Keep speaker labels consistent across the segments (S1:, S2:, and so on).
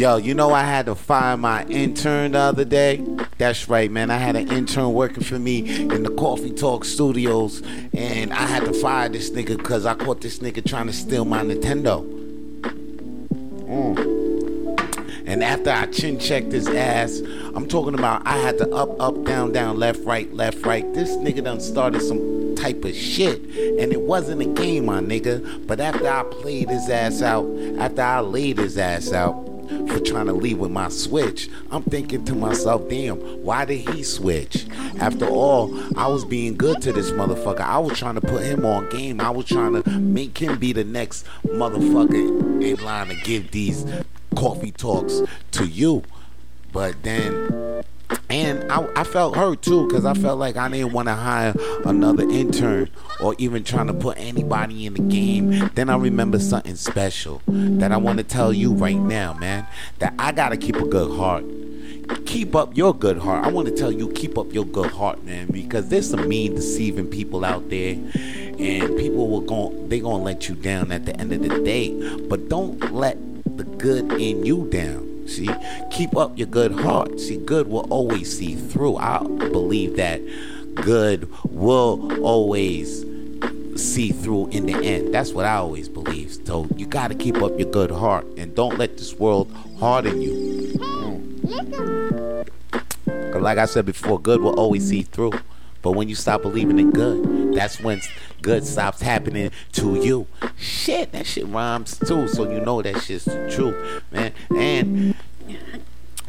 S1: Yo, you know I had to fire my intern the other day? That's right, man. I had an intern working for me in the Coffee Talk studios, and I had to fire this nigga because I caught this nigga trying to steal my Nintendo. Mm. And after I chin checked his ass, I'm talking about I had to up, up, down, down, left, right, left, right. This nigga done started some type of shit. And it wasn't a game, my nigga. But after I played his ass out, after I laid his ass out, for trying to leave with my switch. I'm thinking to myself, damn, why did he switch? After all, I was being good to this motherfucker. I was trying to put him on game. I was trying to make him be the next motherfucker in line to give these coffee talks to you. But then, and I, I felt hurt too because I felt like I didn't want to hire another intern or even trying to put anybody in the game. Then I remember something special that I want to tell you right now, man. That I got to keep a good heart keep up your good heart. I want to tell you, keep up your good heart, man, because there's some mean, deceiving people out there, and people will go, they gonna let you down at the end of the day. But don't let the good in you down. See, keep up your good heart. See, good will always see through. I believe that good will always see through in the end. That's what I always believe. So you got to keep up your good heart and don't let this world harden you. Cause like I said before, good will always see through. But when you stop believing in good, that's when good stops happening to you. Shit, that shit rhymes too, so you know that shit's the truth, man. And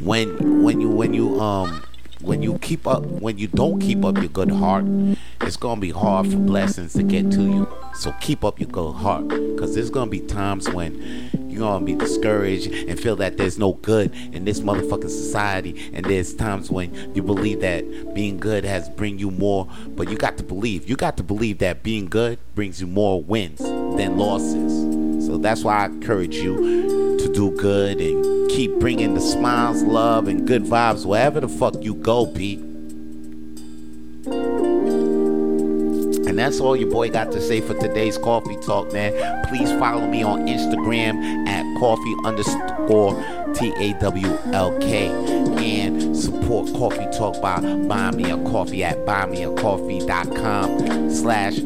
S1: when when you when you um when you keep up when you don't keep up your good heart it's gonna be hard for blessings to get to you so keep up your good heart because there's gonna be times when you're gonna be discouraged and feel that there's no good in this motherfucking society. And there's times when you believe that being good has bring you more but you got to believe you got to believe that being good brings you more wins than losses. So that's why i encourage you to do good and keep bringing the smiles love and good vibes wherever the fuck you go pete and that's all your boy got to say for today's coffee talk, man. Please follow me on Instagram at coffee underscore T A W L K and support Coffee Talk by buying me a coffee at buymeacoffee.com slash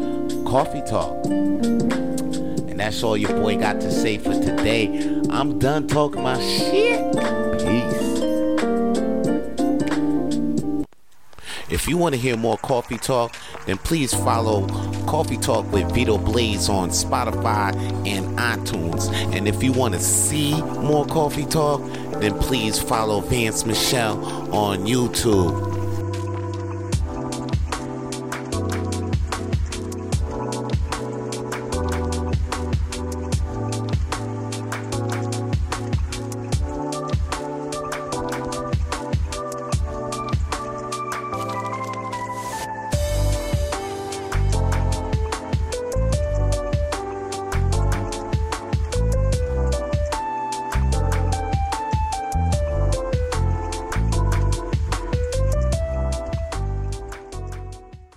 S1: coffee talk. And that's all your boy got to say for today. I'm done talking my shit. Peace. If you want to hear more Coffee Talk, then please follow Coffee Talk with Vito Blaze on Spotify and iTunes. And if you want to see more Coffee Talk, then please follow Vance Michel on YouTube.